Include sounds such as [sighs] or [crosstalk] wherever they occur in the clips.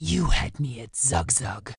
You had me at Zug Zug.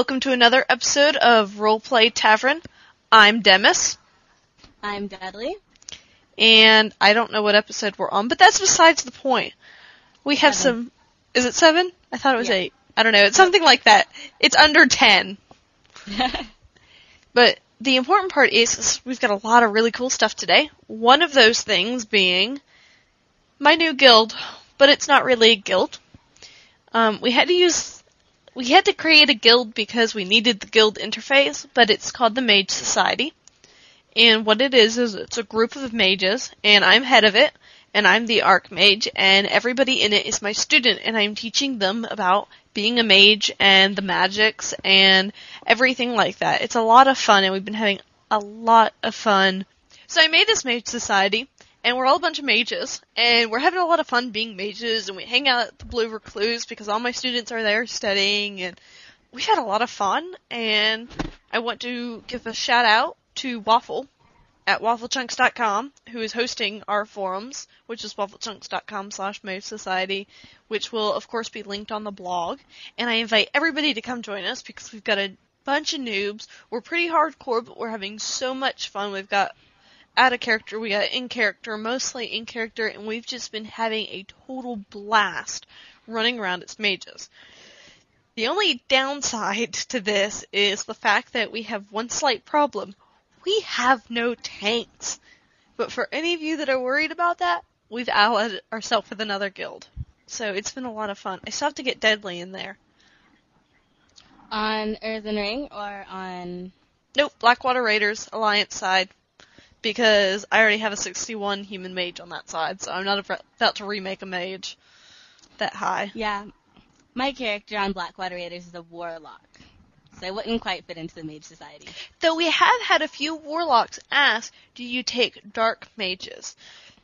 Welcome to another episode of Roleplay Tavern. I'm Demis, I'm Dudley. and I don't know what episode we're on, but that's besides the point. We have Seven. some. Is it seven? I thought it was Yeah. eight. I don't know. It's something like that. It's under ten. [laughs] But the important part is, is we've got a lot of really cool stuff today. One of those things being my new guild, but it's not really a guild. Um, we had to use, we had to create a guild because we needed the guild interface, but it's called the Mage Society. And what it is is it's a group of mages, and I'm head of it, and I'm the Archmage, and everybody in it is my student, and I'm teaching them about being a mage and the magics and everything like that. It's a lot of fun, and we've been having a lot of fun. So I made this mage society, and we're all a bunch of mages, and we're having a lot of fun being mages, and we hang out at the Blue Recluse because all my students are there studying, and we had a lot of fun, and I want to give a shout out to Waffle at wafflechunks.com, who is hosting our forums, which is wafflechunks.com slash mage society, which will of course be linked on the blog. And I invite everybody to come join us because we've got a bunch of noobs. We're pretty hardcore, but we're having so much fun. We've got out of character, we got in character, mostly in character, and we've just been having a total blast running around as mages. The only downside to this is the fact that we have one slight problem. We have no tanks. But for any of you that are worried about that, we've allied ourselves with another guild. So it's been a lot of fun. I still have to get Deadly in there. on Earthen Ring or on. Nope, Blackwater Raiders, Alliance side. Because I already have a 61 human mage on that side, so I'm not about to remake a mage that high. Yeah. My character on Blackwater Raiders is a warlock. So I wouldn't quite fit into the Mage Society. Though we have had a few warlocks ask, do you take dark mages?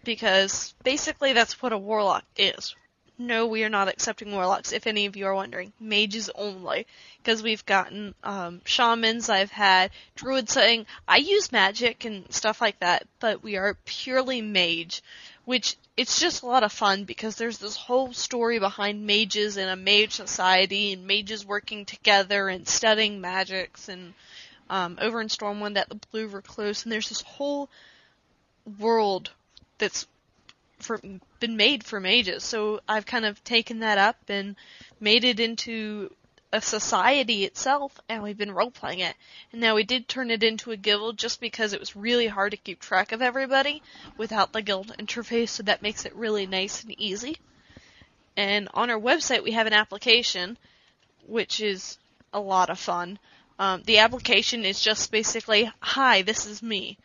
Because basically that's what a warlock is. No, we are not accepting warlocks, if any of you are wondering. Mages only. Because we've gotten um, shamans, I've had druids saying, I use magic and stuff like that, but we are purely mage. Which, it's just a lot of fun because there's this whole story behind mages and a mage society and mages working together and studying magics and um, over in Stormwind at the Blue Recluse, and there's this whole world that's for, been made for mages. So I've kind of taken that up and made it into a society itself, and we've been role playing it. And now we did turn it into a guild just because it was really hard to keep track of everybody without the guild interface, so that makes it really nice and easy. And on our website, we have an application, which is a lot of fun. Um, the application is just basically, hi, this is me.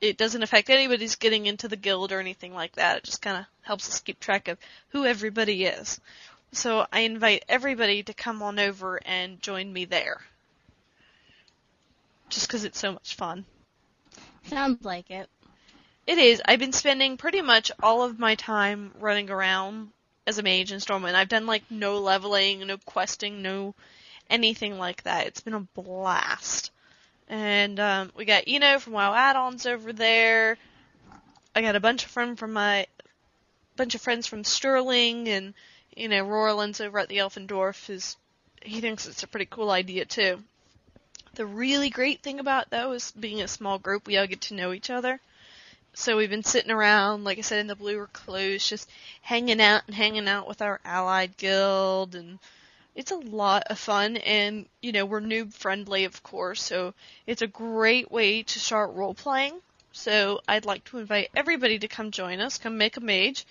It doesn't affect anybody's getting into the guild or anything like that. It just kind of helps us keep track of who everybody is. So I invite everybody to come on over and join me there. Just because it's so much fun. Sounds like it. It is. I've been spending pretty much all of my time running around as a mage in Stormwind. I've done like no leveling, no questing, no anything like that. It's been a blast. And um, we got Eno from WoW Add-ons over there. I got a bunch of friends from my bunch of friends from Sterling, and you know Roland's over at the Elfin Dwarf is he thinks it's a pretty cool idea too. The really great thing about though is being a small group, we all get to know each other. So we've been sitting around, like I said, in the Blue Recluse, just hanging out and hanging out with our allied guild, and it's a lot of fun. And you know, we're noob friendly, of course, so it's a great way to start role playing. So I'd like to invite everybody to come join us. Come make a mage.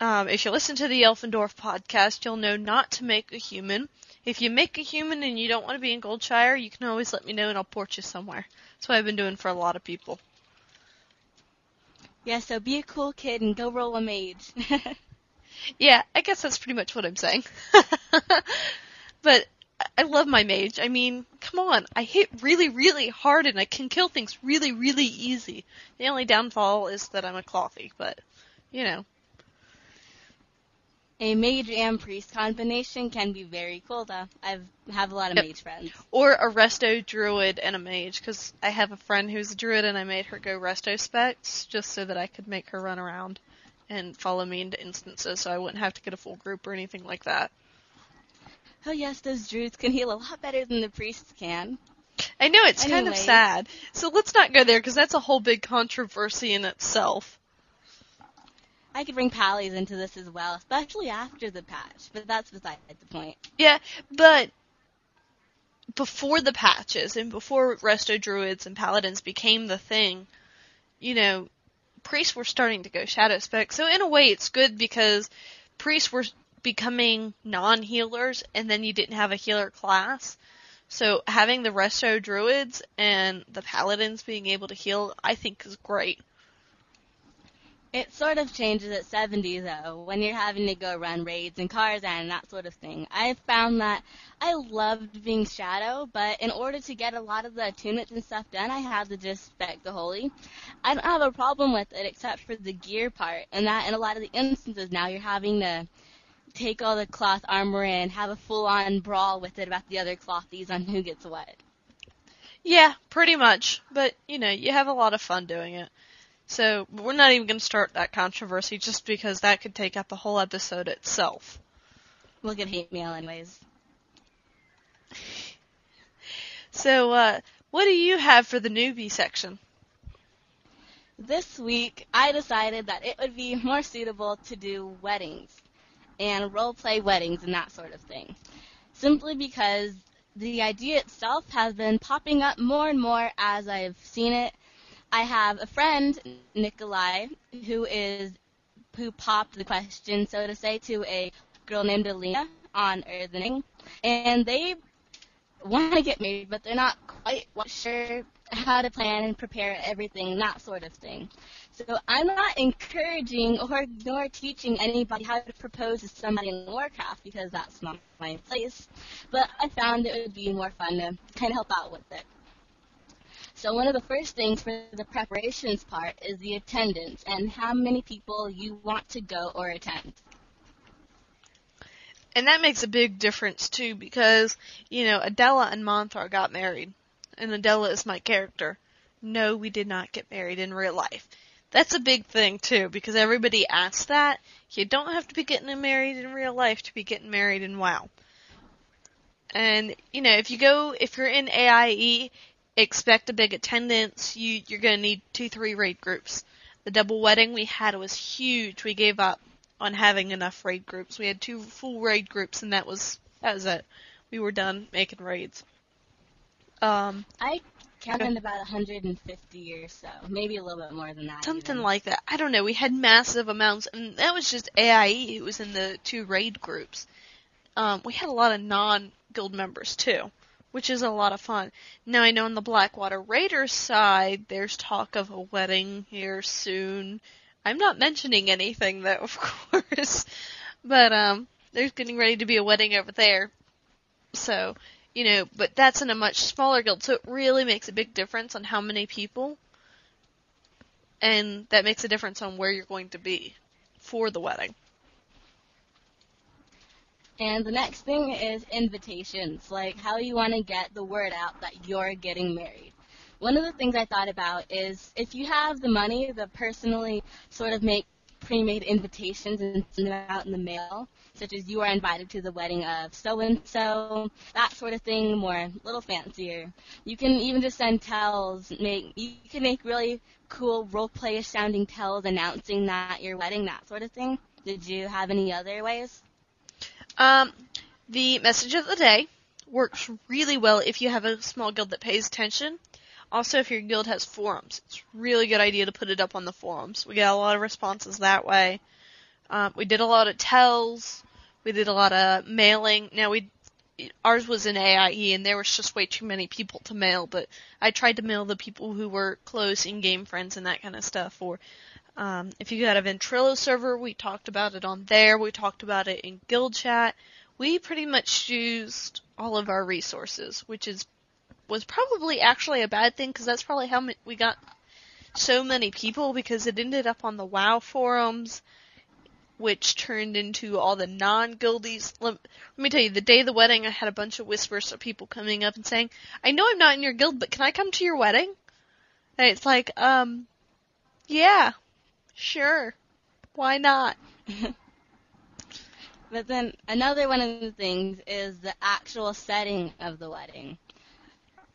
Um, if you listen to the Elfendorf podcast, you'll know not to make a human. If you make a human and you don't want to be in Goldshire, you can always let me know and I'll port you somewhere. That's what I've been doing for a lot of people. Yeah, so be a cool kid and go roll a mage. [laughs] Yeah, I guess that's pretty much what I'm saying. [laughs] but I love my mage. I mean, come on. I hit really, really hard and I can kill things really, really easy. The only downfall is that I'm a clothy, but, you know. a mage and priest combination can be very cool, though. I have a lot of Yep. mage friends. Or a resto druid and a mage, because I have a friend who's a druid and I made her go resto specs just so that I could make her run around and follow me into instances so I wouldn't have to get a full group or anything like that. Oh yes, those druids can heal a lot better than the priests can. I know it's kind of sad. So let's not go there because that's a whole big controversy in itself. I could bring pallies into this as well, especially after the patch, but that's beside the point. Yeah, but before the patches and before resto druids and paladins became the thing, you know, priests were starting to go shadow spec. So in a way it's good because priests were becoming non-healers and then you didn't have a healer class. So having the resto druids and the paladins being able to heal, I think is great. It sort of changes at 70 though, when you're having to go run raids and cars and that sort of thing. I found that I loved being Shadow, but in order to get a lot of the attunements and stuff done, I had to just spec the Holy. I don't have a problem with it except for the gear part, and that in a lot of the instances now you're having to take all the cloth armor and have a full-on brawl with it about the other clothies on who gets what. Yeah, pretty much. But, you know, you have a lot of fun doing it. So, we're not even going to start that controversy just because that could take up a whole episode itself. We'll get hate mail anyways. So, uh, what do you have for the newbie section? This week, I decided that it would be more suitable to do weddings and role play weddings and that sort of thing. Simply because the idea itself has been popping up more and more as I've seen it. I have a friend, Nikolai, who is who popped the question, so to say, to a girl named Alina on Earthen Ring, and they want to get married, but they're not quite sure how to plan and prepare everything, that sort of thing. So I'm not encouraging or nor teaching anybody how to propose to somebody in Warcraft because that's not my place. But I found it would be more fun to kind of help out with it. So one of the first things for the preparations part is the attendance and how many people you want to go or attend. And that makes a big difference too because, you know, Adela and Monthar got married. And Adela is my character. No, we did not get married in real life. That's a big thing too because everybody asks that. You don't have to be getting married in real life to be getting married in WoW. And, you know, if you go, if you're in AIE, expect a big attendance. You, you're gonna need two, three raid groups. The double wedding we had was huge. We gave up on having enough raid groups. We had two full raid groups, and that was that was it. We were done making raids. Um, I counted about 150 or so, maybe a little bit more than that. something even. like that. I don't know. We had massive amounts, and that was just AIE It was in the two raid groups. Um, we had a lot of non-guild members too, which is a lot of fun. Now I know on the Blackwater Raiders side, there's talk of a wedding here soon. I'm not mentioning anything though, [laughs] of course, but um, there's getting ready to be a wedding over there. So, you know, but that's in a much smaller guild, so it really makes a big difference on how many people and that makes a difference on where you're going to be for the wedding. And the next thing is invitations, like how you want to get the word out that you're getting married. One of the things I thought about is if you have the money to personally sort of make pre-made invitations and send them out in the mail, such as you are invited to the wedding of so and so, that sort of thing, more little fancier. You can even just send tells. Make you can make really cool role play sounding tells announcing that your wedding, that sort of thing. Did you have any other ways? Um, the message of the day works really well if you have a small guild that pays attention. Also, if your guild has forums, it's a really good idea to put it up on the forums. We get a lot of responses that way. Um, we did a lot of tells. We did a lot of mailing. Now we ours was in AIE and there was just way too many people to mail, but I tried to mail the people who were close in-game friends and that kind of stuff. Or um, if you got a Ventrilo server, we talked about it on there. We talked about it in guild chat. We pretty much used all of our resources, which is was probably actually a bad thing because that's probably how we got so many people because it ended up on the WoW forums which turned into all the non-guildies. Let, let, me tell you, the day of the wedding, I had a bunch of whispers of people coming up and saying, "I know I'm not in your guild, but can I come to your wedding?" And it's like, um, yeah, sure, why not? [laughs] but then another one of the things is the actual setting of the wedding.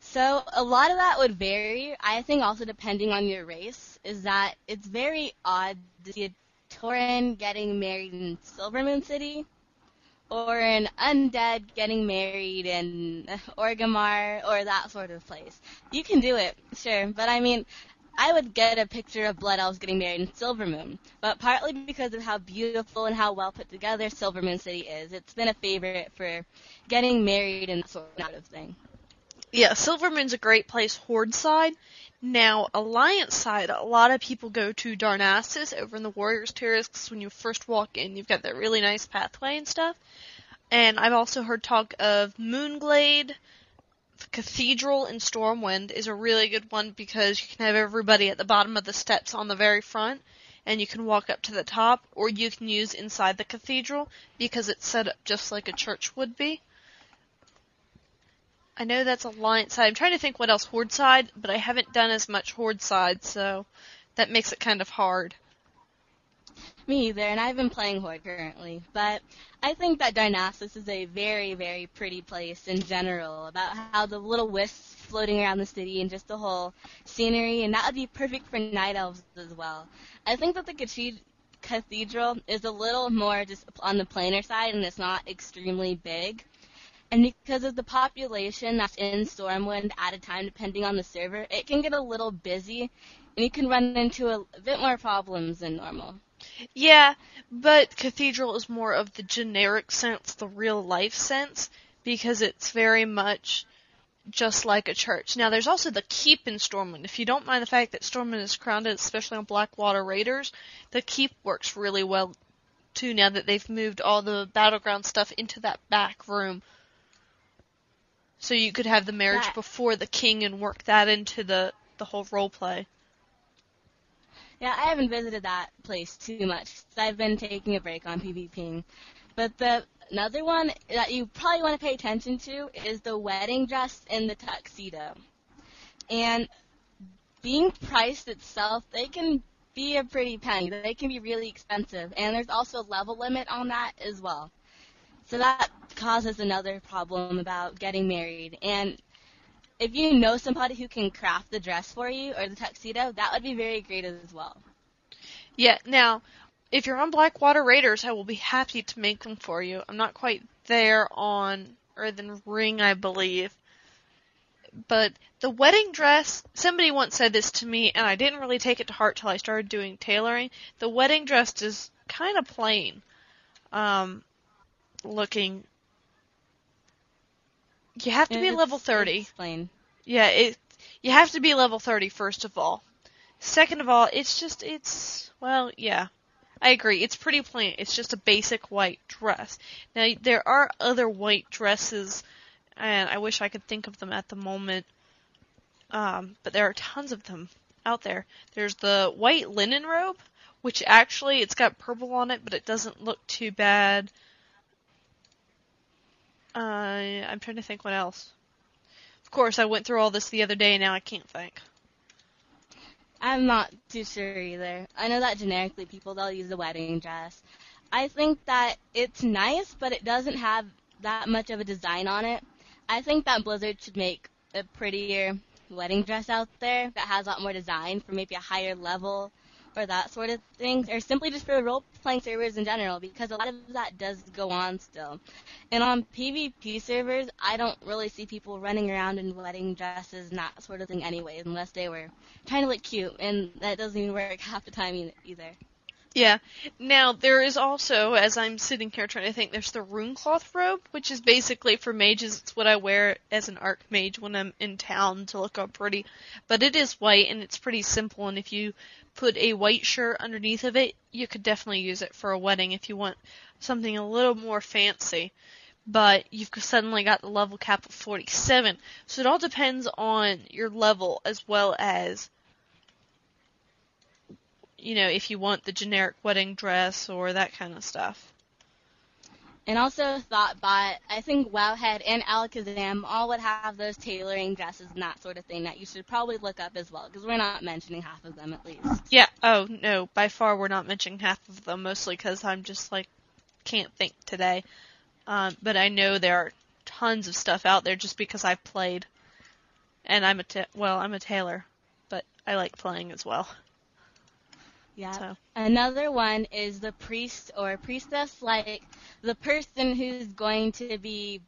So a lot of that would vary. I think also depending on your race, is that it's very odd to see a Tauren getting married in Silvermoon City, or an undead getting married in [laughs] Orgrimmar, or that sort of place. You can do it, sure, but I mean, I would get a picture of Blood Elves getting married in Silvermoon, but partly because of how beautiful and how well put together Silvermoon City is, it's been a favorite for getting married and that sort of thing. Yeah, Silvermoon's a great place horde side. Now, Alliance side, a lot of people go to Darnassus over in the Warriors Terrace because when you first walk in. You've got that really nice pathway and stuff. And I've also heard talk of Moonglade. The Cathedral in Stormwind is a really good one because you can have everybody at the bottom of the steps on the very front and you can walk up to the top, or you can use inside the cathedral because it's set up just like a church would be. I know that's Alliance side. I'm trying to think what else Horde side, but I haven't done as much Horde side, so that makes it kind of hard. Me either, and I've been playing Horde currently, but I think that Darnassus is a very, very pretty place in general, about how the little wisps floating around the city and just the whole scenery, and that would be perfect for night elves as well. I think that the cathedral is a little more just on the plainer side, and it's not extremely big. And because of the population that's in Stormwind at a time, depending on the server, it can get a little busy, and you can run into a bit more problems than normal. Yeah, but Cathedral is more of the generic sense, the real life sense, because it's very much just like a church. Now, there's also the keep in Stormwind. If you don't mind the fact that Stormwind is crowned, especially on Blackwater Raiders, the keep works really well too now that they've moved all the battleground stuff into that back room so you could have the marriage that. before the king and work that into the the whole role play. Yeah, I haven't visited that place too much. I've been taking a break on PvPing. But the another one that you probably want to pay attention to is the wedding dress and the tuxedo. And being priced itself, they can be a pretty penny. They can be really expensive. And there's also a level limit on that as well. So that causes another problem about getting married. And if you know somebody who can craft the dress for you or the tuxedo, that would be very great as well. Yeah, now, if you're on Blackwater Raiders, I will be happy to make them for you. I'm not quite there on Earthen Ring, I believe. But the wedding dress, somebody once said this to me, and I didn't really take it to heart till I started doing tailoring. The wedding dress is kind of plain. Um, looking you have to be level 30. Explain. Yeah, it. You have to be level 30 first of all. Second of all, it's just it's well, yeah. I agree. It's pretty plain. It's just a basic white dress. Now there are other white dresses, and I wish I could think of them at the moment. Um, but there are tons of them out there. There's the white linen robe, which actually it's got purple on it, but it doesn't look too bad. Uh, I'm trying to think what else. Of course, I went through all this the other day, and now I can't think. I'm not too sure either. I know that generically people they'll use the wedding dress. I think that it's nice, but it doesn't have that much of a design on it. I think that Blizzard should make a prettier wedding dress out there that has a lot more design for maybe a higher level or that sort of thing, or simply just for role playing servers in general, because a lot of that does go on still. And on PvP servers, I don't really see people running around in wedding dresses and that sort of thing, anyway, unless they were trying to look cute, and that doesn't even work [laughs] half the time either. Yeah. Now there is also, as I'm sitting here trying to think, there's the runecloth robe, which is basically for mages. It's what I wear as an archmage when I'm in town to look all pretty. But it is white and it's pretty simple. And if you put a white shirt underneath of it, you could definitely use it for a wedding if you want something a little more fancy. But you've suddenly got the level cap of 47. So it all depends on your level as well as you know, if you want the generic wedding dress or that kind of stuff. And also Thottbot, I think Wowhead and Allakhazam all would have those tailoring dresses and that sort of thing that you should probably look up as well, because we're not mentioning half of them at least. Yeah. Oh no, by far we're not mentioning half of them, mostly because I'm just like can't think today. Um, but I know there are tons of stuff out there just because I've played, and I'm a ta- well, I'm a tailor, but I like playing as well. Yeah. So. Another one is the priest or priestess, like the person who's going to be,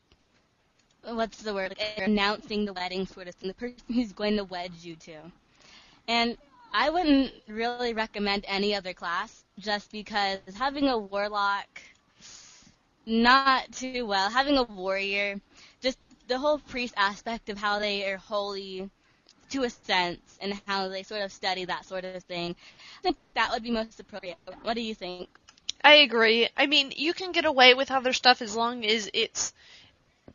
what's the word, announcing the wedding sort of thing, the person who's going to wed you to. And I wouldn't really recommend any other class just because having a warlock, not too well. Having a warrior, just the whole priest aspect of how they are holy to a sense and how they sort of study that sort of thing. I think that would be most appropriate. What do you think? I agree. I mean, you can get away with other stuff as long as it's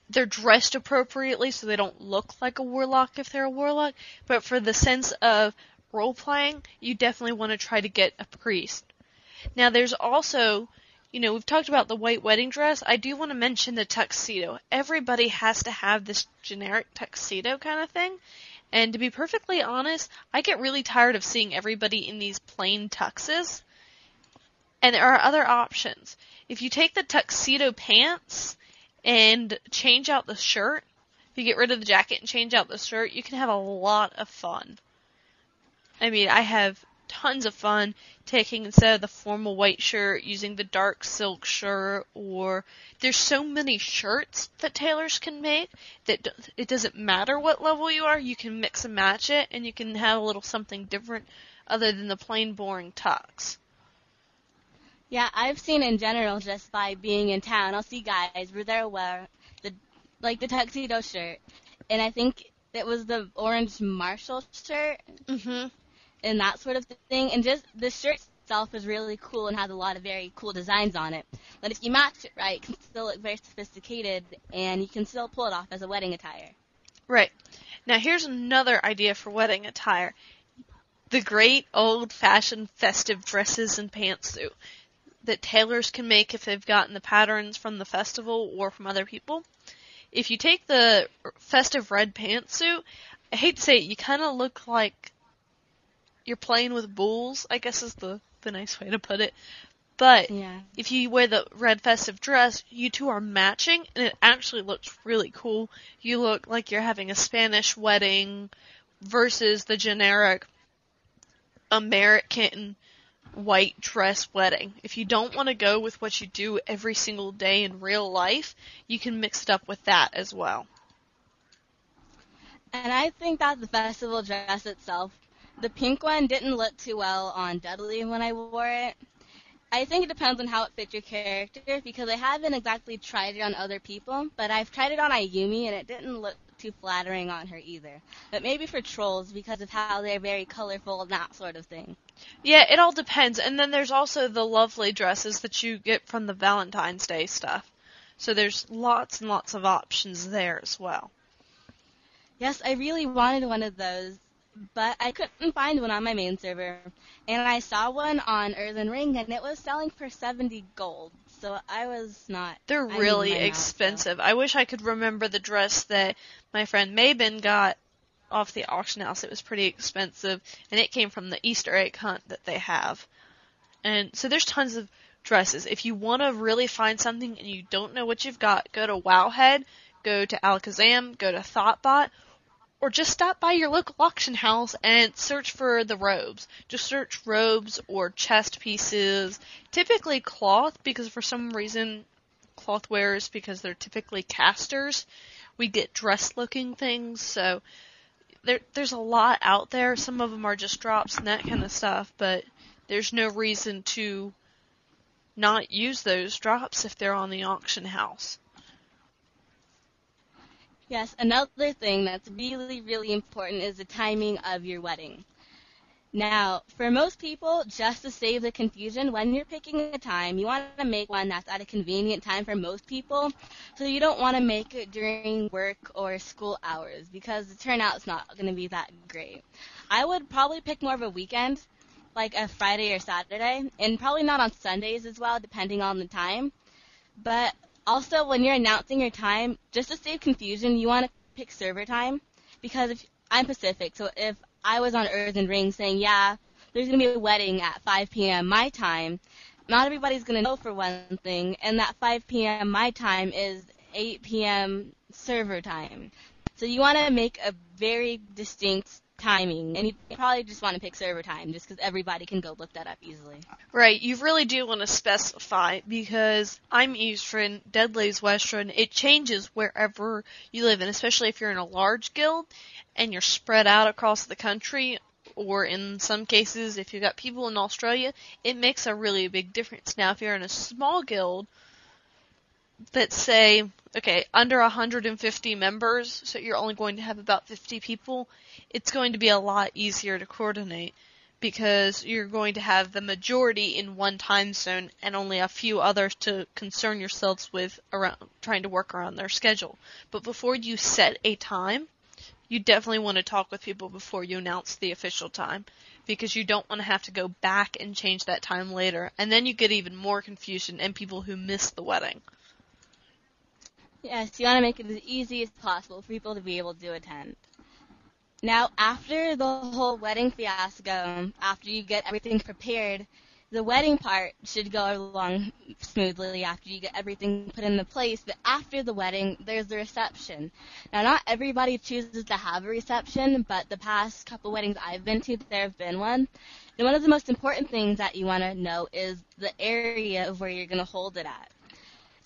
they're dressed appropriately so they don't look like a warlock if they're a warlock. But for the sense of role playing, you definitely want to try to get a priest. Now there's also, you know, we've talked about the white wedding dress. I do want to mention the tuxedo. Everybody has to have this generic tuxedo kind of thing. And to be perfectly honest, I get really tired of seeing everybody in these plain tuxes. And there are other options. If you take the tuxedo pants and change out the shirt, if you get rid of the jacket and change out the shirt, you can have a lot of fun. I mean, I have tons of fun taking instead of the formal white shirt using the dark silk shirt or there's so many shirts that tailors can make that it doesn't matter what level you are you can mix and match it and you can have a little something different other than the plain boring tux. Yeah, I've seen in general just by being in town, I'll see guys where they'll wear the like the tuxedo shirt, and I think it was the orange Martial shirt. Mhm and that sort of thing. And just the shirt itself is really cool and has a lot of very cool designs on it. But if you match it right, it can still look very sophisticated, and you can still pull it off as a wedding attire. Right. Now here's another idea for wedding attire. The great old fashioned festive dresses and pantsuit that tailors can make if they've gotten the patterns from the festival or from other people. If you take the festive red pantsuit, I hate to say it, you kind of look like you're playing with bulls, I guess is the, the nice way to put it. But Yeah. if you wear the red festive dress, you two are matching, and it actually looks really cool. You look like you're having a Spanish wedding versus the generic American white dress wedding. If you don't want to go with what you do every single day in real life, you can mix it up with that as well. And I think that the festival dress itself, the pink one didn't look too well on Dudley when I wore it. I think it depends on how it fits your character because I haven't exactly tried it on other people, but I've tried it on Ayumi and it didn't look too flattering on her either. But maybe for trolls because of how they're very colorful and that sort of thing. Yeah, it all depends. And then there's also the lovely dresses that you get from the Valentine's Day stuff. So there's lots and lots of options there as well. Yes, I really wanted one of those, but I couldn't find one on my main server. And I saw one on Earthen Ring and it was selling for 70 gold. So I was not. They're I really my mouth, so- expensive. I wish I could remember the dress that my friend Mabin got off the auction house. It was pretty expensive, and it came from the Easter egg hunt that they have. And so there's tons of dresses. If you want to really find something and you don't know what you've got, go to Wowhead, go to Allakhazam, go to Thottbot, or just stop by your local auction house and search for the robes. Just search robes or chest pieces, typically cloth because for some reason cloth wearers because they're typically casters. We get dress looking things, so there there's a lot out there. Some of them are just drops and that kind of stuff, but there's no reason to not use those drops if they're on the auction house. Yes, another thing that's really, really important is the timing of your wedding. Now, for most people, just to save the confusion, when you're picking a time, you want to make one that's at a convenient time for most people. So you don't want to make it during work or school hours because the turnout's not going to be that great. I would probably pick more of a weekend, like a Friday or Saturday, and probably not on Sundays as well, depending on the time. But also, when you're announcing your time, just to save confusion, you want to pick server time because if I'm Pacific, so if I was on Earthen Ring saying, yeah, there's going to be a wedding at 5 p.m. my time, not everybody's going to know for one thing, and that 5 p.m. my time is 8 p.m. server time. So you want to make a very distinct timing, and you probably just want to pick server time just because everybody can go look that up easily. Right, you really do want to specify because I'm Eastern, Deadlay's Western. It changes wherever you live, and especially if you're in a large guild and you're spread out across the country, or in some cases, if you've got people in Australia, it makes a really big difference. Now, if you're in a small guild, that say, okay, under 150 members, so you're only going to have about 50 people, it's going to be a lot easier to coordinate because you're going to have the majority in one time zone and only a few others to concern yourselves with around trying to work around their schedule. But before you set a time, you definitely want to talk with people before you announce the official time because you don't want to have to go back and change that time later and then you get even more confusion and people who miss the wedding. Yes, you want to make it as easy as possible for people to be able to attend. Now, after the whole wedding fiasco, after you get everything prepared, the wedding part should go along smoothly after you get everything put into place. But after the wedding, there's the reception. Now, not everybody chooses to have a reception, but the past couple weddings I've been to, there have been one. And one of the most important things that you want to know is the area of where you're going to hold it at.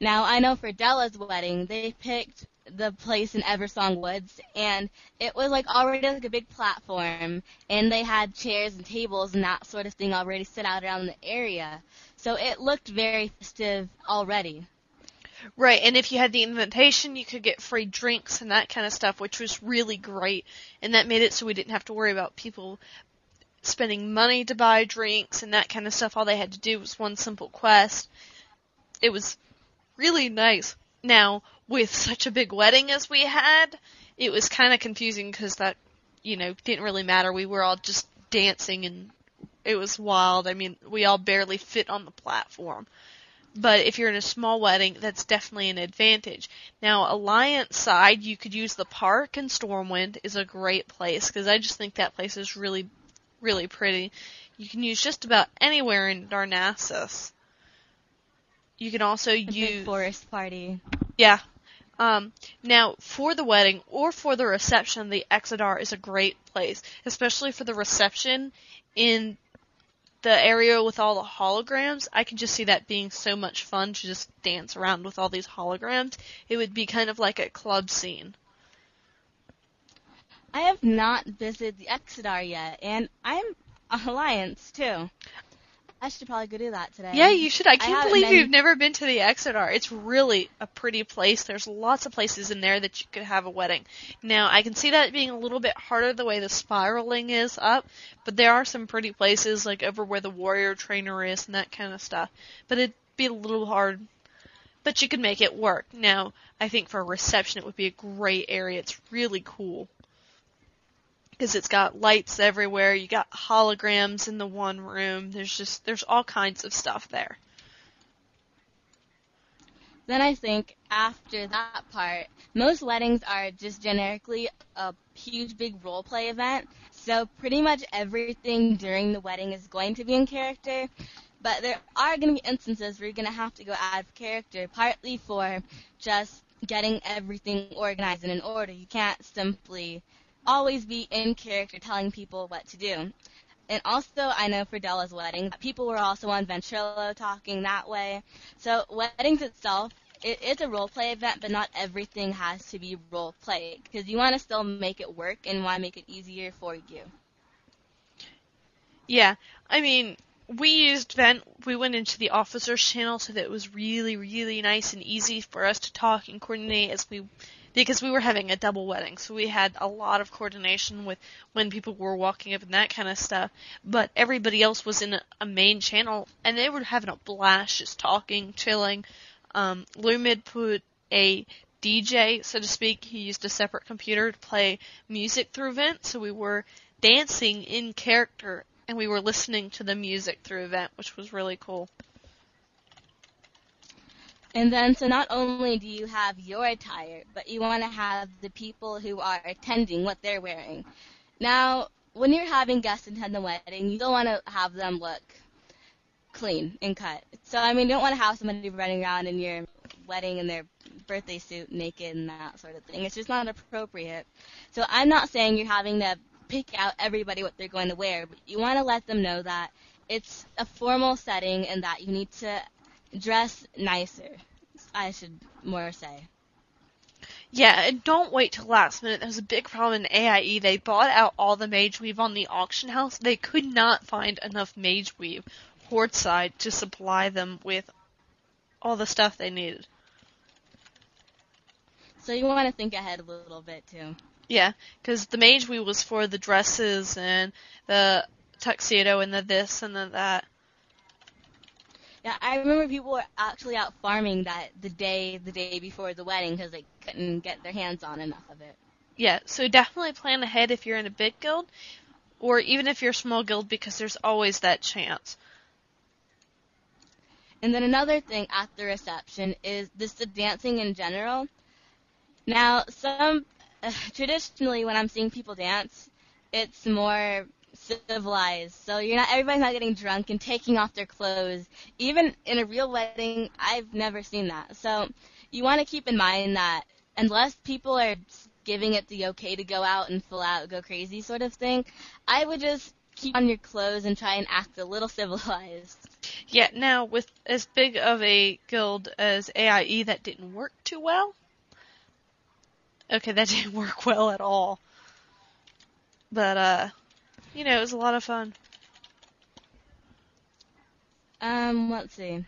Now, I know for Della's wedding, they picked the place in Eversong Woods, and it was like already like a big platform, and they had chairs and tables and that sort of thing already set out around the area. So it looked very festive already. Right, and if you had the invitation, you could get free drinks and that kind of stuff, which was really great. And that made it so we didn't have to worry about people spending money to buy drinks and that kind of stuff. All they had to do was one simple quest. It was really nice. Now, with such a big wedding as we had, it was kind of confusing because that, you know, didn't really matter. We were all just dancing and it was wild. I mean, we all barely fit on the platform. But if you're in a small wedding, that's definitely an advantage. Now, Alliance side, you could use the park and Stormwind is a great place because I just think that place is really, really pretty. You can use just about anywhere in Darnassus. You can also A use forest party. yeah. Um, now, for the wedding or for the reception, the Exodar is a great place, especially for the reception in the area with all the holograms. I can just see that being so much fun to just dance around with all these holograms. It would be kind of like a club scene. I have not visited the Exodar yet, and I'm Alliance too. I should probably go do that today. Yeah, you should. I can't haven't believe been- you've never been to the Exodar. It's really a pretty place. There's lots of places in there that you could have a wedding. Now, I can see that being a little bit harder the way the spiraling is up, but there are some pretty places like over where the warrior trainer is and that kind of stuff. But it'd be a little hard. But you could make it work. Now, I think for a reception it would be a great area. It's really cool. Because it's got lights everywhere, you got holograms in the one room, there's just, there's all kinds of stuff there. Then I think after that part, most weddings are just generically a huge big role play event. So pretty much everything during the wedding is going to be in character. But there are going to be instances where you're going to have to go out of character, partly for just getting everything organized and in order. You can't simply always be in character telling people what to do. And also, I know for Della's wedding, people were also on Ventrilo talking that way. So weddings itself, it is a role play event, but not everything has to be role play because you want to still make it work and want to make it easier for you. Yeah, I mean, we used Vent. We went into the officers channel so that it was really, really nice and easy for us to talk and coordinate as we, because we were having a double wedding, so we had a lot of coordination with when people were walking up and that kind of stuff. But everybody else was in a, main channel, and they were having a blast, just talking, chilling. Um, Lumid put a DJ, so to speak. He used a separate computer to play music through Vent, so we were dancing in character and we were listening to the music through Vent, which was really cool. And then, so not only do you have your attire, but you want to have the people who are attending what they're wearing. Now, when you're having guests attend the wedding, you don't want to have them look clean and cut. So, I mean, you don't want to have somebody running around in your wedding in their birthday suit naked and that sort of thing. It's just not appropriate. So, I'm not saying you're having to pick out everybody what they're going to wear, but you want to let them know that it's a formal setting and that you need to dress nicer. I should more say. Yeah, and don't wait till last minute. There's a big problem in AIE. They bought out all the mage weave on the auction house. They could not find enough mage weave horde side to supply them with all the stuff they needed. So you want to think ahead a little bit too. Yeah, because the mage weave was for the dresses and the tuxedo and the this and the that. Yeah, I remember people were actually out farming that the day the day before the wedding because they couldn't get their hands on enough of it. Yeah, so definitely plan ahead if you're in a big guild, or even if you're a small guild because there's always that chance. And then another thing at the reception is just the dancing in general. Now, some uh, [sighs] traditionally when I'm seeing people dance, it's more civilized. So you're not everybody's not getting drunk and taking off their clothes. Even in a real wedding, I've never seen that. So you want to keep in mind that unless people are giving it the okay to go out and full out go crazy sort of thing, I would just keep on your clothes and try and act a little [laughs] civilized. Yeah, now with as big of a guild as AIE, that didn't work too well. Okay, that [laughs] didn't work well at all. But, uh, you know, it was a lot of fun. Um, let's see.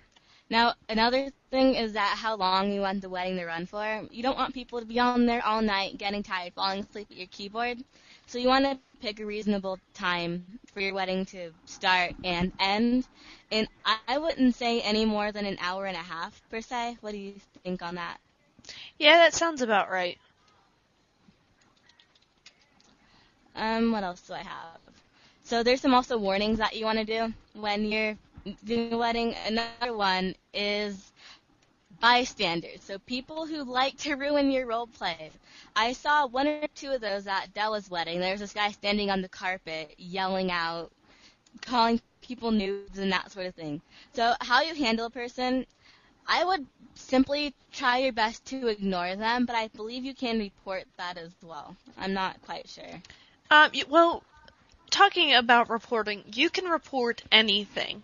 Now, another thing is that how long you want the wedding to run for. You don't want people to be on there all night, getting tired, falling asleep at your keyboard. So you want to pick a reasonable time for your wedding to start and end. And I wouldn't say any more than an hour and a half, per se. What do you think on that? Yeah, that sounds about right. Um, what else do I have? So there's some also warnings that you want to do when you're doing a wedding. Another one is bystanders. So people who like to ruin your role play. I saw one or two of those at Della's wedding. There was this guy standing on the carpet yelling out, calling people nudes and that sort of thing. So how you handle a person, I would simply try your best to ignore them, but I believe you can report that as well. I'm not quite sure. Um, well, talking about reporting, you can report anything.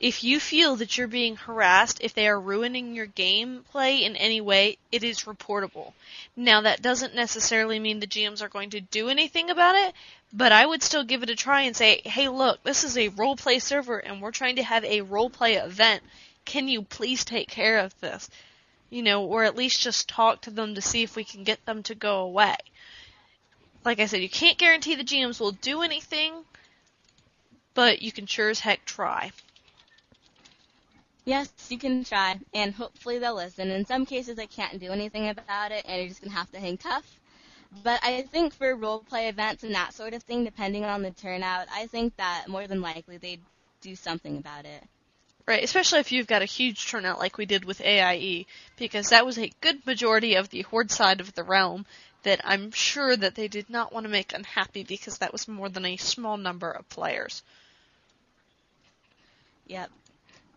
If you feel that you're being harassed, if they are ruining your gameplay in any way, it is reportable. Now, that doesn't necessarily mean the GMs are going to do anything about it, but I would still give it a try and say, hey, look, this is a roleplay server and we're trying to have a roleplay event. Can you please take care of this? You know, or at least just talk to them to see if we can get them to go away like I said, you can't guarantee the GMs will do anything, but you can sure as heck try. Yes, you can try, and hopefully they'll listen. In some cases, they can't do anything about it, and you're just gonna have to hang tough. But I think for role play events and that sort of thing, depending on the turnout, I think that more than likely they'd do something about it. Right, especially if you've got a huge turnout like we did with AIE, because that was a good majority of the Horde side of the realm, that I'm sure that they did not want to make unhappy because that was more than a small number of players. Yep.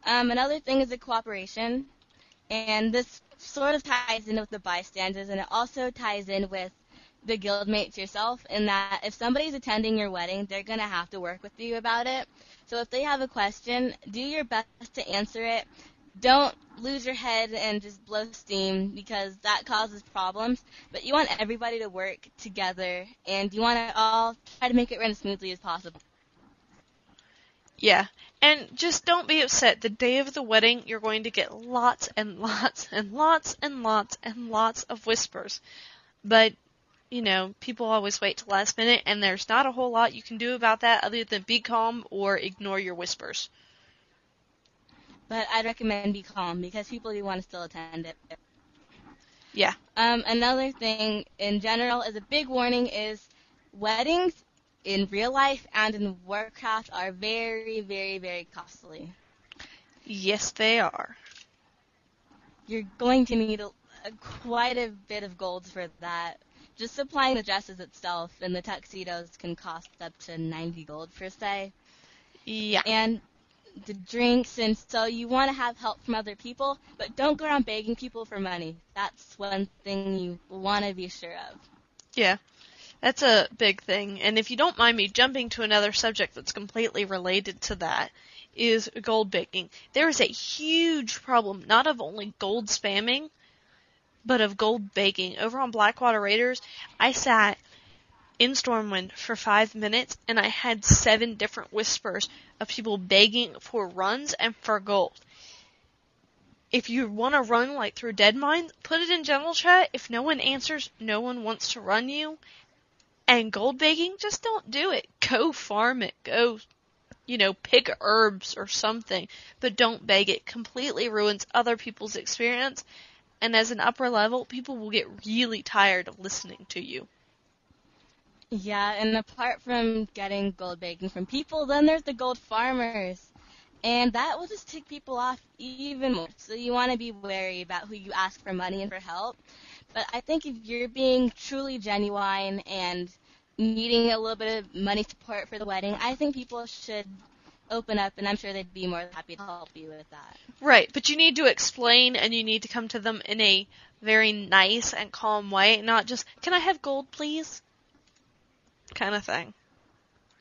Um, another thing is the cooperation, and this sort of ties in with the bystanders, and it also ties in with the guildmates yourself in that if somebody's attending your wedding, they're going to have to work with you about it. So if they have a question, do your best to answer it. Don't lose your head and just blow steam because that causes problems. But you want everybody to work together and you want to all try to make it run as smoothly as possible. Yeah. And just don't be upset. The day of the wedding, you're going to get lots and lots and lots and lots and lots of whispers. But, you know, people always wait till last minute, and there's not a whole lot you can do about that other than be calm or ignore your whispers. But I'd recommend be calm because people do want to still attend it. Yeah. Um, another thing in general is a big warning is weddings in real life and in Warcraft are very, very, very costly. Yes, they are. You're going to need a, a, quite a bit of gold for that. Just supplying the dresses itself and the tuxedos can cost up to 90 gold per se. Yeah. And the drinks, and so you want to have help from other people, but don't go around begging people for money. That's one thing you want to be sure of. Yeah. That's a big thing. And if you don't mind me jumping to another subject that's completely related to that, is gold begging. There is a huge problem, not of only gold spamming, but of gold begging. Over on Blackwater Raiders, I sat in Stormwind for five minutes and I had seven different whispers of people begging for runs and for gold. If you want to run like through Deadmine, put it in general chat. If no one answers, no one wants to run you. And gold begging, just don't do it. Go farm it. Go, you know, pick herbs or something. But don't beg it. Completely ruins other people's experience. And as an upper level, people will get really tired of listening to you. Yeah, and apart from getting gold begging from people, then there's the gold farmers. And that will just tick people off even more. So you want to be wary about who you ask for money and for help. But I think if you're being truly genuine and needing a little bit of money support for the wedding, I think people should open up, and I'm sure they'd be more than happy to help you with that. Right, but you need to explain and you need to come to them in a very nice and calm way, not just, can I have gold, please? Kind of thing.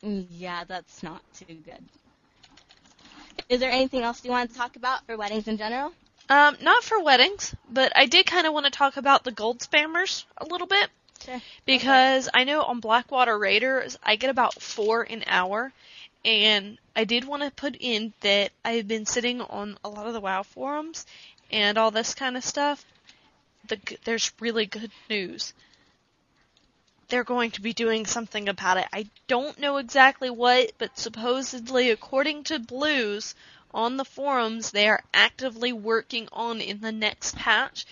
Yeah, that's not too good. Is there anything else you wanted to talk about for weddings in general? Um, not for weddings, but I did kind of want to talk about the gold spammers a little bit. Sure. Because I know on Blackwater Raiders, I get about four an hour, and I did want to put in that I've been sitting on a lot of the WoW forums and all this kind of stuff. The, there's really good news. They're going to be doing something about it. I don't know exactly what, but supposedly, according to Blues on the forums, they are actively working on in the next patch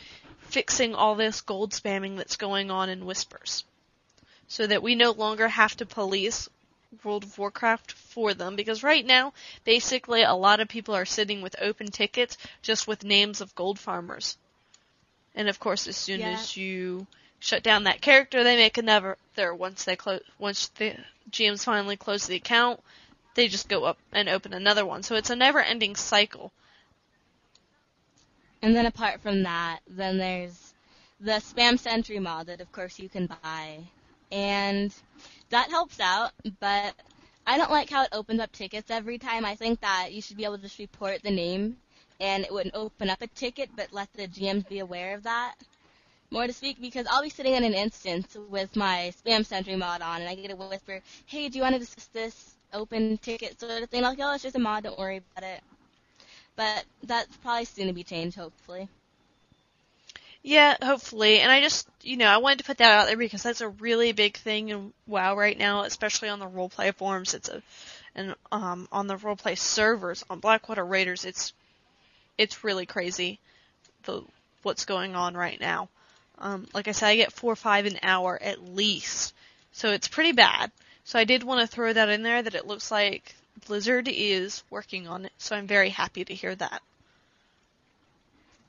fixing all this gold spamming that's going on in Whispers. So that we no longer have to police World of Warcraft for them because right now, basically, a lot of people are sitting with open tickets just with names of gold farmers. And of course, as soon Yeah. as you shut down that character, they make another. There once they close, once the GMs finally close the account, they just go up and open another one. So it's a never-ending cycle. And then apart from that, then there's the spam sentry mod that of course you can buy. And that helps out, but I don't like how it opens up tickets every time. I think that you should be able to just report the name and it wouldn't open up a ticket but let the GMs be aware of that. More to speak because I'll be sitting in an instance with my spam sentry mod on and I get a whisper, hey, do you want to discuss this open ticket sort of thing? Like, oh, it's just a mod, don't worry about it. But that's probably soon to be changed, hopefully. Yeah, hopefully. And I just, you know, I wanted to put that out there because that's a really big thing in WoW right now, especially on the roleplay forums. It's a, and um, on the roleplay servers on Blackwater Raiders, it's, it's really crazy, the what's going on right now. Um, like I said, I get four or five an hour at least, so it's pretty bad. So I did want to throw that in there that it looks like Blizzard is working on it. So I'm very happy to hear that.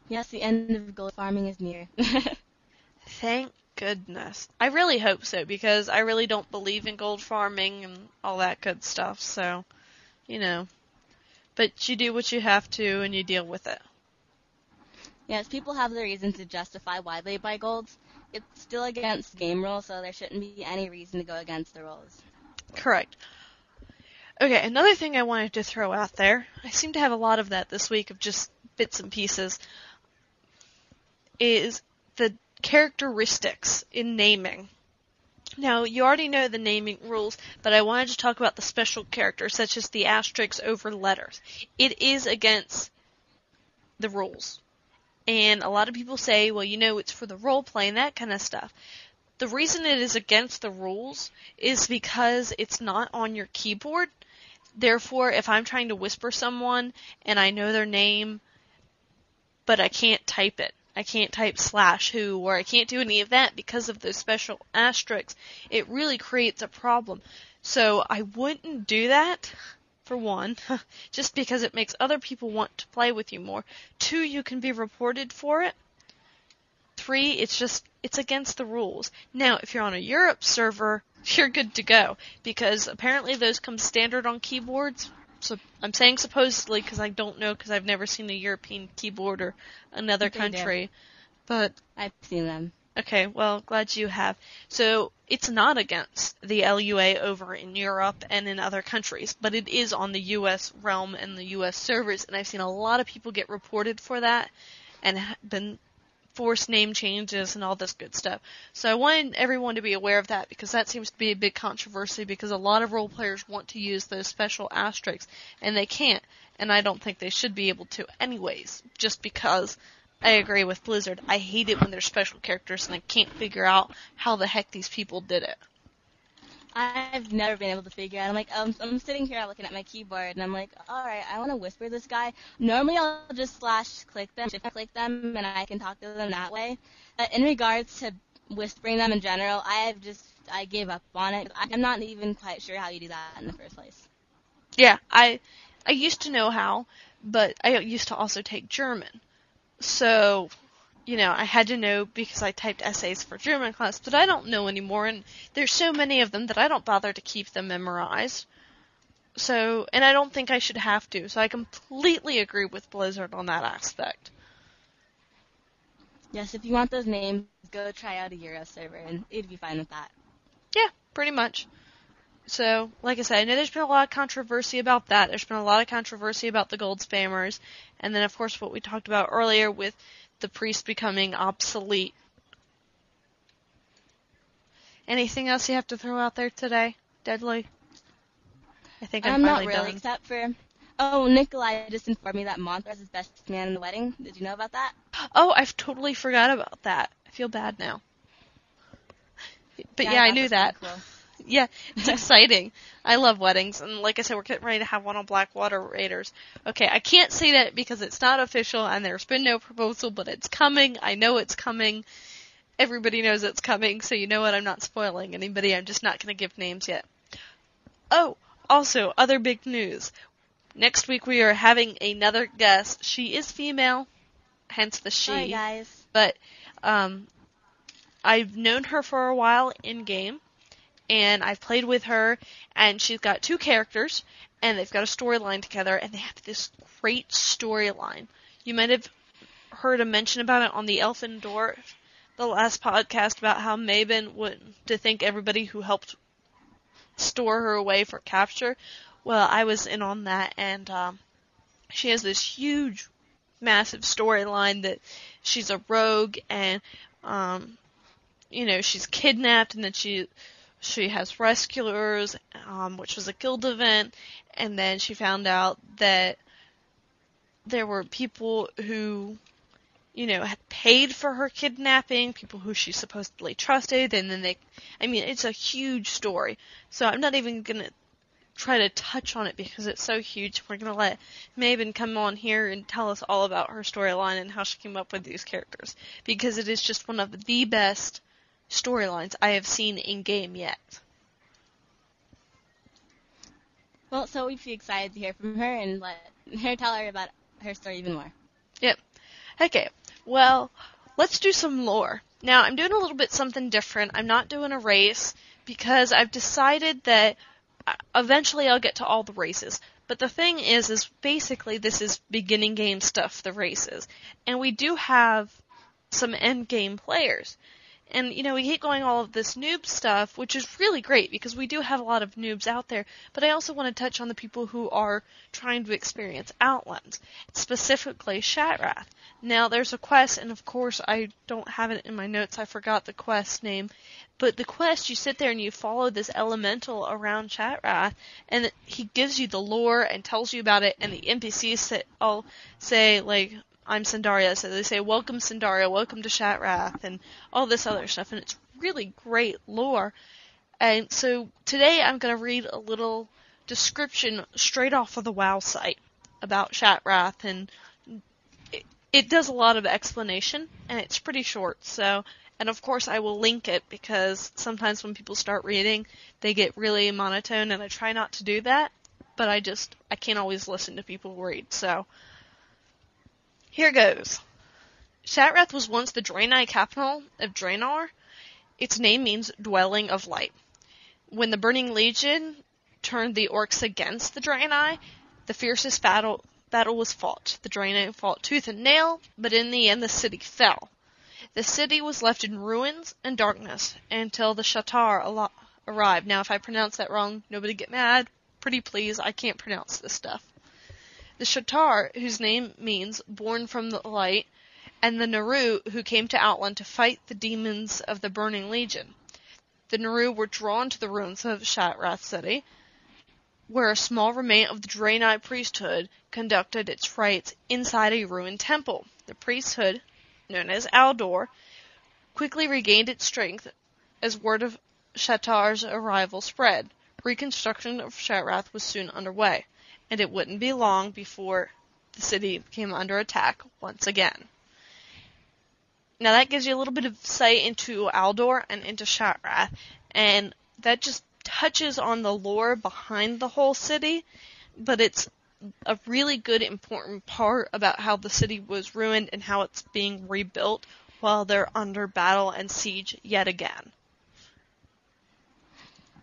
Yes, the end of gold farming is near. [laughs] Thank goodness. I really hope so because I really don't believe in gold farming and all that good stuff. So, you know, but you do what you have to and you deal with it. Yes, people have their reasons to justify why they buy golds. It's still against game rules, so there shouldn't be any reason to go against the rules. Correct. Okay, another thing I wanted to throw out there, I seem to have a lot of that this week of just bits and pieces, is the characteristics in naming. Now, you already know the naming rules, but I wanted to talk about the special characters, such as the asterisks over letters. It is against the rules. And a lot of people say, well, you know, it's for the role play and that kind of stuff. The reason it is against the rules is because it's not on your keyboard. Therefore, if I'm trying to whisper someone and I know their name, but I can't type it, I can't type slash who, or I can't do any of that because of those special asterisks, it really creates a problem. So I wouldn't do that for one, [laughs] just because it makes other people want to play with you more. Two, you can be reported for it. Three, it's just, it's against the rules. Now, if you're on a Europe server, [laughs] you're good to go, because apparently those come standard on keyboards. So I'm saying supposedly because I don't know because I've never seen a European keyboard or another They do. country. But I've seen them. Okay, well, glad you have. So it's not against the EULA over in Europe and in other countries, but it is on the US realm and the US servers, and I've seen a lot of people get reported for that and been forced name changes and all this good stuff. So I wanted everyone to be aware of that because that seems to be a big controversy because a lot of role players want to use those special asterisks and they can't, and I don't think they should be able to anyways, just because I agree with Blizzard. I hate it when there's special characters and I can't figure out how the heck these people did it. I've never been able to figure out. I'm like, um, I'm sitting here looking at my keyboard, and I'm like, all right, I want to whisper this guy. Normally, I'll just slash click them, shift click them, and I can talk to them that way. But in regards to whispering them in general, I have just I gave up on it. I'm not even quite sure how you do that in the first place. Yeah, I I used to know how, but I used to also take German. So, you know, I had to know because I typed essays for German class, but I don't know anymore and there's so many of them that I don't bother to keep them memorized. So, and I don't think I should have to. So I completely agree with Blizzard on that aspect. Yes, if you want those names, go try out a Euro server, and it'd be fine with that. Yeah, pretty much. So, like I said, I know there's been a lot of controversy about that. There's been a lot of controversy about the gold spammers, and then of course what we talked about earlier with the priest becoming obsolete. Anything else you have to throw out there today, Deadly? I think I'm, I'm not really, done. except for. Oh, Nikolai just informed me that Montrez is best man in the wedding. Did you know about that? Oh, I've totally forgot about that. I feel bad now. But yeah, I knew that. Cool. Yeah, [laughs] it's exciting. I love weddings, and like I said, we're getting ready to have one on Blackwater Raiders. Okay, I can't say that because it's not official and there's been no proposal, but it's coming. I know it's coming. Everybody knows it's coming, so you know what? I'm not spoiling anybody. I'm just not going to give names yet. Oh, also, other big news. Next week we are having another guest. She is female, hence the she Hi guys. but um, I've known her for a while in game, and I've played with her, and she's got two characters, and they've got a storyline together, and they have this great storyline. You might have heard a mention about it on the Elfin Dwarf, the last podcast about how Maven would to thank everybody who helped store her away for capture. Well, I was in on that, and um, she has this huge, massive storyline that she's a rogue and um you know she's kidnapped and then she she has rescuers um which was a guild event and then she found out that there were people who you know had paid for her kidnapping people who she supposedly trusted and then they i mean it's a huge story so i'm not even to try to touch on it because it's so huge. We're going to let Maven come on here and tell us all about her storyline and how she came up with these characters because it is just one of the best storylines I have seen in game yet. Well, so we'd be excited to hear from her and let her tell her about her story even more. Yep. Okay. Well, let's do some lore. Now, I'm doing a little bit something different. I'm not doing a race because I've decided that uh, eventually I'll get to all the races. But the thing is, is basically this is beginning game stuff, the races. And we do have some end game players. And, you know, we keep going all of this noob stuff, which is really great because we do have a lot of noobs out there. But I also want to touch on the people who are trying to experience Outlands, specifically Shattrath. Now, there's a quest, and of course, I don't have it in my notes. I forgot the quest name. But the quest, you sit there and you follow this elemental around Shattrath, and he gives you the lore and tells you about it, and the NPCs say, all say, like, I'm Sandaria, so they say, welcome Sandaria, welcome to Shattrath, and all this other stuff, and it's really great lore. And so today I'm going to read a little description straight off of the WoW site about Shattrath, and it, it does a lot of explanation, and it's pretty short, so, and of course I will link it because sometimes when people start reading, they get really monotone, and I try not to do that, but I just, I can't always listen to people read, so, here goes. Shattrath was once the Draenei capital of Draenor. Its name means dwelling of light. When the Burning Legion turned the orcs against the Draenei, the fiercest battle battle was fought. The Draenei fought tooth and nail, but in the end the city fell. The city was left in ruins and darkness until the Sha'tar arrived. Now, if I pronounce that wrong, nobody get mad. Pretty please, I can't pronounce this stuff the Sha'tar, whose name means born from the light, and the Naaru, who came to Outland to fight the demons of the Burning Legion. The Naaru were drawn to the ruins of Shattrath City, where a small remnant of the Draenei priesthood conducted its rites inside a ruined temple. The priesthood, known as Aldor, quickly regained its strength as word of Sha'tar's arrival spread. Reconstruction of Shattrath was soon underway and it wouldn't be long before the city came under attack once again. Now that gives you a little bit of sight into Aldor and into Shattrath, and that just touches on the lore behind the whole city, but it's a really good important part about how the city was ruined and how it's being rebuilt while they're under battle and siege yet again.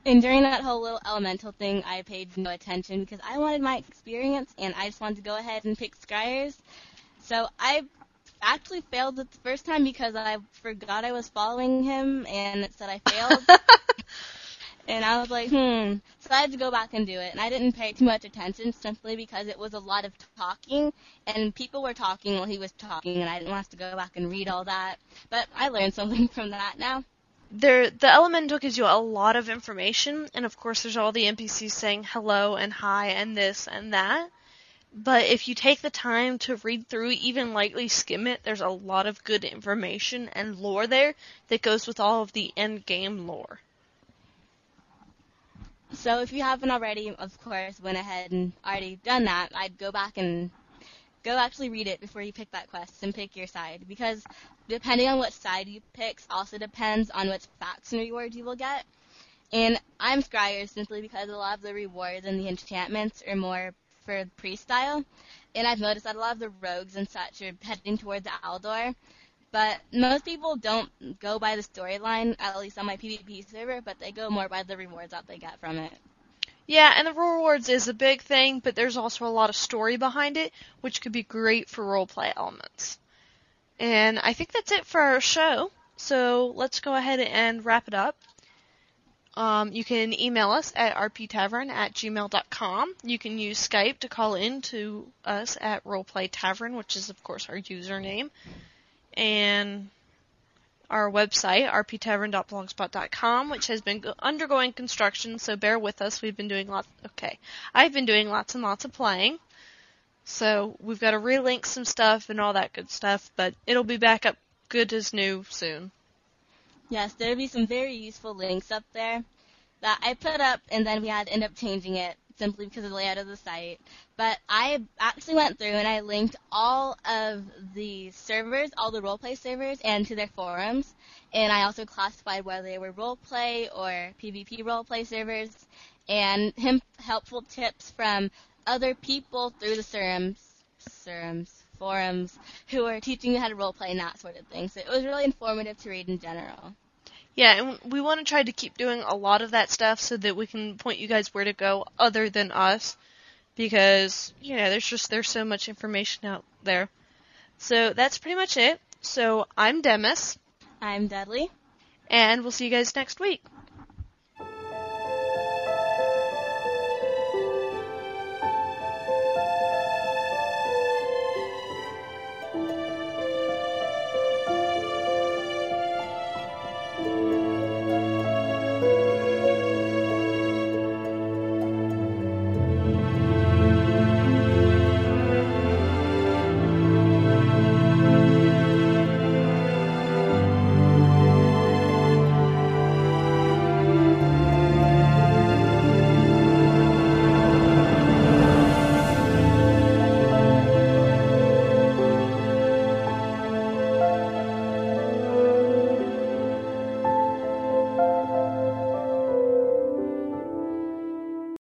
And during that whole little elemental thing, I paid no attention because I wanted my experience and I just wanted to go ahead and pick Scryers. So I actually failed the first time because I forgot I was following him and it said I failed. [laughs] and I was like, hmm. So I had to go back and do it. And I didn't pay too much attention simply because it was a lot of talking and people were talking while he was talking and I didn't want to go back and read all that. But I learned something [laughs] from that now there the elemental gives you a lot of information and of course there's all the npcs saying hello and hi and this and that. But if you take the time to read through even lightly skim it there's a lot of good information and lore there that goes with all of the end game lore. So if you haven't already of course went ahead and already done that i'd go back and go actually read it before you pick that quest and pick your side because depending on what side you pick also depends on which faction reward you will get. And I'm Scryer simply because a lot of the rewards and the enchantments are more for priest style. And I've noticed that a lot of the rogues and such are heading towards the Aldor. But most people don't go by the storyline, at least on my PvP server, but they go more by the rewards that they get from it. Yeah, and the rewards is a big thing, but there's also a lot of story behind it, which could be great for roleplay elements. And I think that's it for our show. So let's go ahead and wrap it up. Um, you can email us at rptavern at gmail.com. You can use Skype to call in to us at Roleplay Tavern, which is, of course, our username. And our website, rptavern.blogspot.com, which has been undergoing construction, so bear with us. We've been doing lots, okay. I've been doing lots and lots of playing. So we've got to relink some stuff and all that good stuff, but it'll be back up good as new soon. Yes, there'll be some very useful links up there that I put up and then we had to end up changing it simply because of the layout of the site. But I actually went through and I linked all of the servers, all the roleplay servers, and to their forums. And I also classified whether they were roleplay or PvP roleplay servers. And him helpful tips from other people through the serums, serums, forums, who are teaching you how to roleplay and that sort of thing. So it was really informative to read in general. Yeah, and we want to try to keep doing a lot of that stuff so that we can point you guys where to go other than us. because you know there's just there's so much information out there. So that's pretty much it. So I'm Demis, I'm Dudley. and we'll see you guys next week.